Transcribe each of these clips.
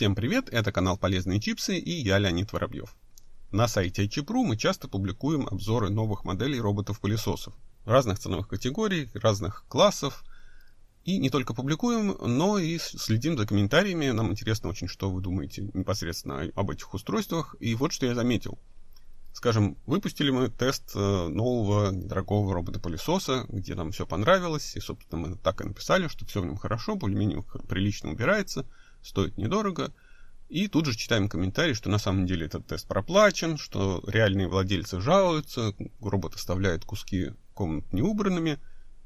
Всем привет, это канал Полезные чипсы и я Леонид Воробьев. На сайте iChip.ru мы часто публикуем обзоры новых моделей роботов-пылесосов разных ценовых категорий, разных классов. И не только публикуем, но и следим за комментариями. Нам интересно очень, что вы думаете непосредственно об этих устройствах. И вот что я заметил. Скажем, выпустили мы тест э, нового недорогого робота-пылесоса, где нам все понравилось, и, собственно, мы так и написали, что все в нем хорошо, более-менее прилично убирается – стоит недорого. И тут же читаем комментарии, что на самом деле этот тест проплачен, что реальные владельцы жалуются, робот оставляет куски комнат неубранными,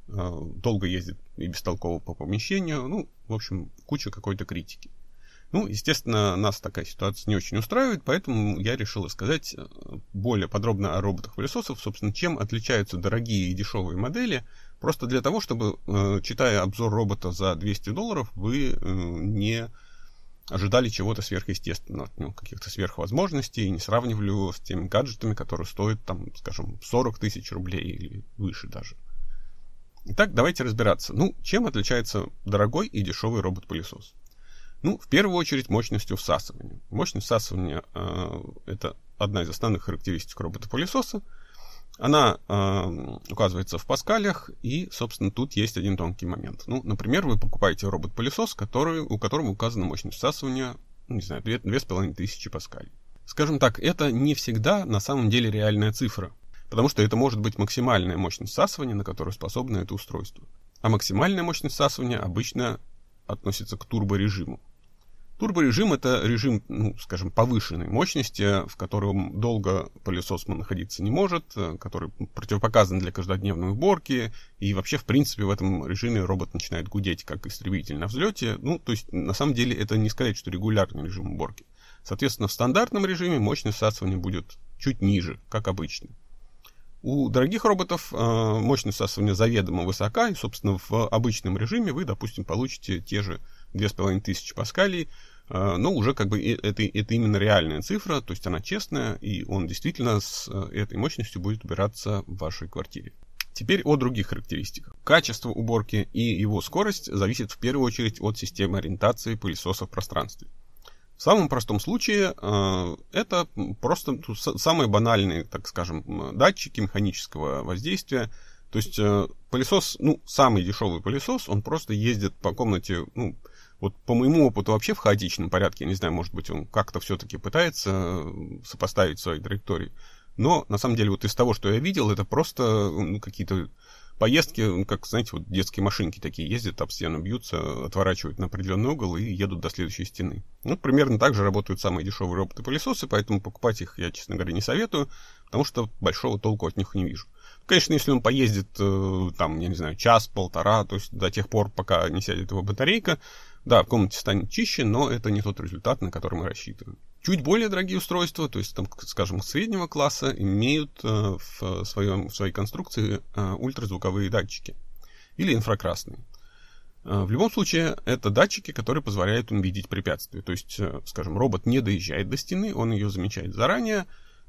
а, долго ездит и бестолково по помещению. Ну, в общем, куча какой-то критики. Ну, естественно, нас такая ситуация не очень устраивает, поэтому я решил рассказать э, более подробно о роботах-пылесосах, собственно, чем отличаются дорогие и дешевые модели, просто для того, чтобы, э, читая обзор робота за 200 долларов, вы э, не ожидали чего-то сверхъестественного, ну, каких-то сверхвозможностей, не сравнивали его с теми гаджетами, которые стоят, там, скажем, 40 тысяч рублей или выше даже. Итак, давайте разбираться. Ну, чем отличается дорогой и дешевый робот-пылесос? Ну, в первую очередь, мощностью всасывания. Мощность всасывания э, это одна из основных характеристик робота-пылесоса. Она э, указывается в паскалях, и, собственно, тут есть один тонкий момент. Ну, например, вы покупаете робот-пылесос, который, у которого указана мощность всасывания, ну, не знаю, 2500 паскалей. Скажем так, это не всегда на самом деле реальная цифра, потому что это может быть максимальная мощность всасывания, на которую способно это устройство. А максимальная мощность всасывания обычно относится к турборежиму. Турборежим это режим, ну, скажем, повышенной мощности, в котором долго пылесос находиться не может, э, который противопоказан для каждодневной уборки, и вообще, в принципе, в этом режиме робот начинает гудеть, как истребитель на взлете. Ну, то есть, на самом деле, это не сказать, что регулярный режим уборки. Соответственно, в стандартном режиме мощность всасывания будет чуть ниже, как обычно. У дорогих роботов э, мощность всасывания заведомо высока, и, собственно, в обычном режиме вы, допустим, получите те же 2500 паскалей, э, но уже как бы это, это именно реальная цифра, то есть она честная, и он действительно с э, этой мощностью будет убираться в вашей квартире. Теперь о других характеристиках. Качество уборки и его скорость зависит в первую очередь от системы ориентации пылесоса в пространстве. В самом простом случае э, это просто самые банальные, так скажем, датчики механического воздействия. То есть пылесос, ну, самый дешевый пылесос, он просто ездит по комнате, ну, вот по моему опыту вообще в хаотичном порядке, я не знаю, может быть, он как-то все-таки пытается э, сопоставить свои траектории. Но, на самом деле, вот из того, что я видел, это просто ну, какие-то поездки, как, знаете, вот детские машинки такие ездят, об стену бьются, отворачивают на определенный угол и едут до следующей стены. Ну, примерно так же работают самые дешевые роботы-пылесосы, поэтому покупать их я, честно говоря, не советую, потому что большого толку от них не вижу. Конечно, если он поездит, э, там, я не знаю, час-полтора, то есть до тех пор, пока не сядет его батарейка, да, в комнате станет чище, но это не тот результат, на который мы рассчитываем. Чуть более дорогие устройства, то есть, там, скажем, среднего класса, имеют э, в, своем, в своей конструкции э, ультразвуковые датчики или инфракрасные. В любом случае, это датчики, которые позволяют им видеть препятствия. То есть, скажем, робот не доезжает до стены, он ее замечает заранее,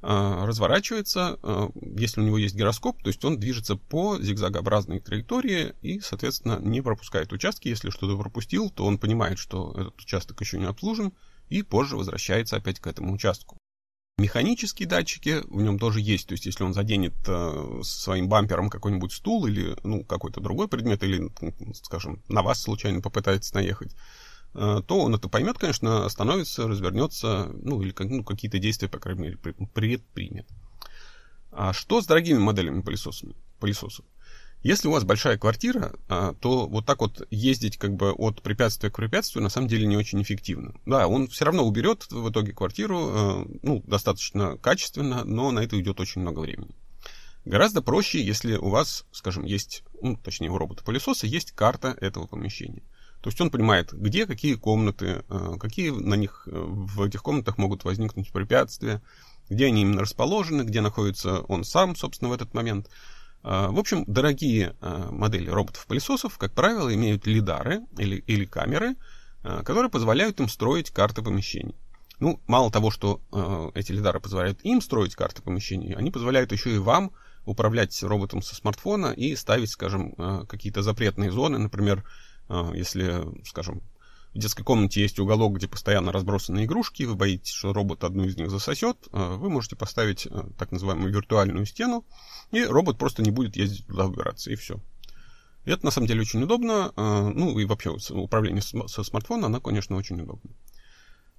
разворачивается, а, если у него есть гироскоп, то есть он движется по зигзагообразной траектории и, соответственно, не пропускает участки. Если что-то пропустил, то он понимает, что этот участок еще не обслужен, и позже возвращается опять к этому участку. Механические датчики в нем тоже есть, то есть если он заденет э, своим бампером какой-нибудь стул или ну, какой-то другой предмет, или, скажем, на вас случайно попытается наехать, то он это поймет, конечно, остановится, развернется, ну, или ну, какие-то действия, по крайней мере, предпримет. А что с дорогими моделями пылесосов? пылесосов? Если у вас большая квартира, а, то вот так вот ездить как бы от препятствия к препятствию на самом деле не очень эффективно. Да, он все равно уберет в итоге квартиру, э, ну, достаточно качественно, но на это уйдет очень много времени. Гораздо проще, если у вас, скажем, есть, ну, точнее, у робота-пылесоса есть карта этого помещения. То есть он понимает, где какие комнаты, э, какие на них э, в этих комнатах могут возникнуть препятствия, где они именно расположены, где находится он сам, собственно, в этот момент. Э, в общем, дорогие модели роботов-пылесосов, как правило, имеют лидары или, или камеры, которые позволяют им строить карты помещений. Ну, мало того, что эти лидары позволяют им строить карты помещений, они позволяют еще и вам управлять роботом со смартфона и ставить, скажем, какие-то запретные зоны, например, если, скажем, в детской комнате есть уголок, где постоянно разбросаны игрушки, вы боитесь, что робот одну из них засосет, э, вы можете поставить э, так называемую виртуальную стену, и робот просто не будет ездить туда выбираться, и все. И это на самом деле очень удобно, ну и вообще управление со смартфона, оно, конечно, очень удобно.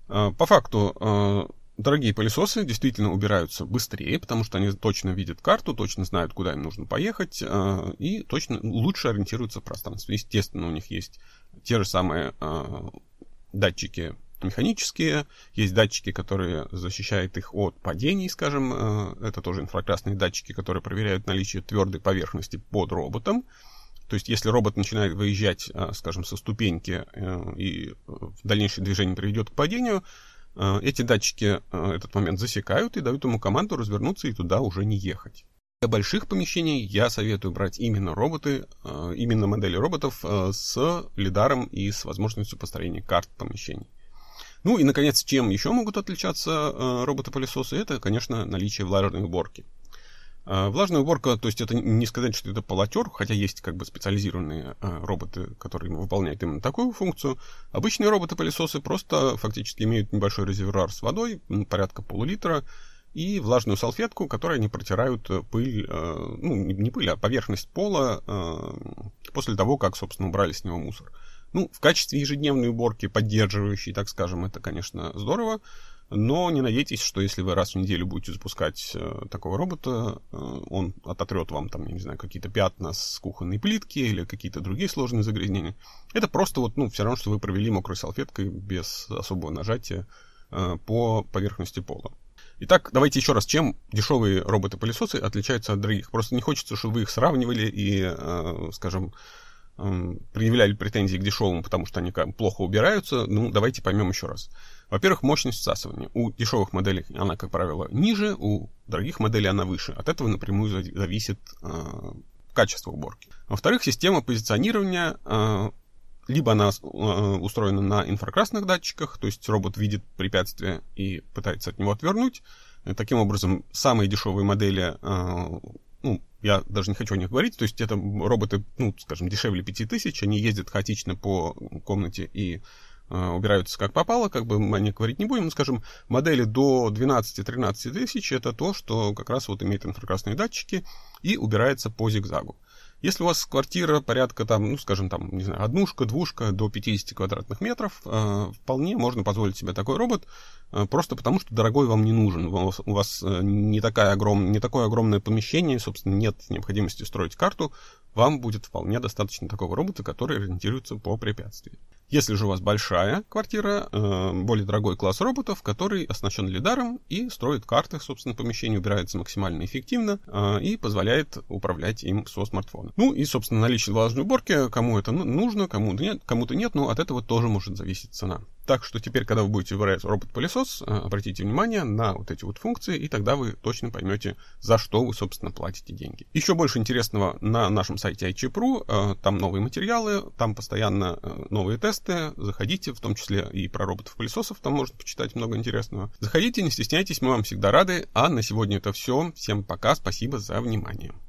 По факту, дорогие пылесосы действительно убираются быстрее, потому что они точно видят карту, точно знают, куда им нужно поехать, и точно лучше ориентируются в пространстве. Естественно, у них есть те же самые э, датчики механические, есть датчики, которые защищают их от падений, скажем, э, это тоже инфракрасные датчики, которые проверяют наличие твердой поверхности под роботом. То есть, если робот начинает выезжать, э, скажем, со ступеньки э, и в дальнейшее движение приведет к падению, э, эти датчики э, этот момент засекают и дают ему команду развернуться и туда уже не ехать. Для больших помещений я советую брать именно роботы, э, именно модели роботов э, с лидаром и с возможностью построения карт помещений. Ну и, наконец, чем еще могут отличаться э, роботы-пылесосы, это, конечно, наличие влажной уборки. Влажная уборка, то есть это не сказать, что это полотер, хотя есть как бы специализированные роботы, которые выполняют именно такую функцию. Обычные роботы-пылесосы просто фактически имеют небольшой резервуар с водой, порядка полулитра, и влажную салфетку, которой они протирают э, пыль, э, ну, не пыль, а поверхность пола э, после того, как, собственно, убрали с него мусор. Ну, в качестве ежедневной уборки, поддерживающей, так скажем, это, конечно, здорово, но не надейтесь, что если вы раз в неделю будете запускать э, такого робота, э, он ототрет вам там, я не знаю, какие-то пятна с кухонной плитки или какие-то другие сложные загрязнения. Это просто вот, ну, все равно, что вы провели мокрой салфеткой без особого нажатия э, по поверхности пола. Итак, давайте еще раз, чем дешевые роботы-пылесосы отличаются от дорогих? Просто не хочется, чтобы вы их сравнивали и, э, скажем, предъявляли претензии к дешевым, потому что они плохо убираются. Ну, давайте поймем еще раз. Во-первых, мощность всасывания. У дешевых моделей она, как правило, ниже, у дорогих моделей она выше. От этого напрямую зависит э, качество уборки. Во-вторых, система позиционирования либо она э, устроена на инфракрасных датчиках, то есть робот видит препятствие и пытается от него отвернуть. Таким образом, самые дешевые модели, э, я даже не хочу о них говорить, то есть это роботы, ну, скажем, дешевле 5000, они ездят хаотично по комнате и э, убираются как попало, как бы мы о них говорить не будем, скажем, модели до 12-13 тысяч это то, что как раз вот имеет инфракрасные датчики и убирается по зигзагу. Если у вас квартира порядка, там, ну, скажем, там, не знаю, однушка, двушка до 50 квадратных метров, э, вполне можно позволить себе такой робот, э, просто потому что дорогой вам не нужен. У вас, у вас э, не, такая огром, не такое огромное помещение, собственно, нет необходимости строить карту, вам будет вполне достаточно такого робота, который ориентируется по препятствиям. Если же у вас большая квартира, э, более дорогой класс роботов, который оснащен лидаром и строит карты, собственно, помещение, убирается максимально эффективно э, и позволяет управлять им со смартфона. Ну и, собственно, наличие влажной уборки, кому это нужно, кому-то нет, кому-то нет, но от этого тоже может зависеть цена. Так что теперь, когда вы будете выбирать робот-пылесос, э, обратите внимание на вот эти вот функции, и тогда вы точно поймете, за что вы, собственно, платите деньги. Еще больше интересного на нашем сайте iChip.ru, там новые материалы, там постоянно новые тесты, заходите, в том числе и про роботов-пылесосов, там можно почитать много интересного. Заходите, не стесняйтесь, мы вам всегда рады. А на сегодня это все. Всем пока, спасибо за внимание.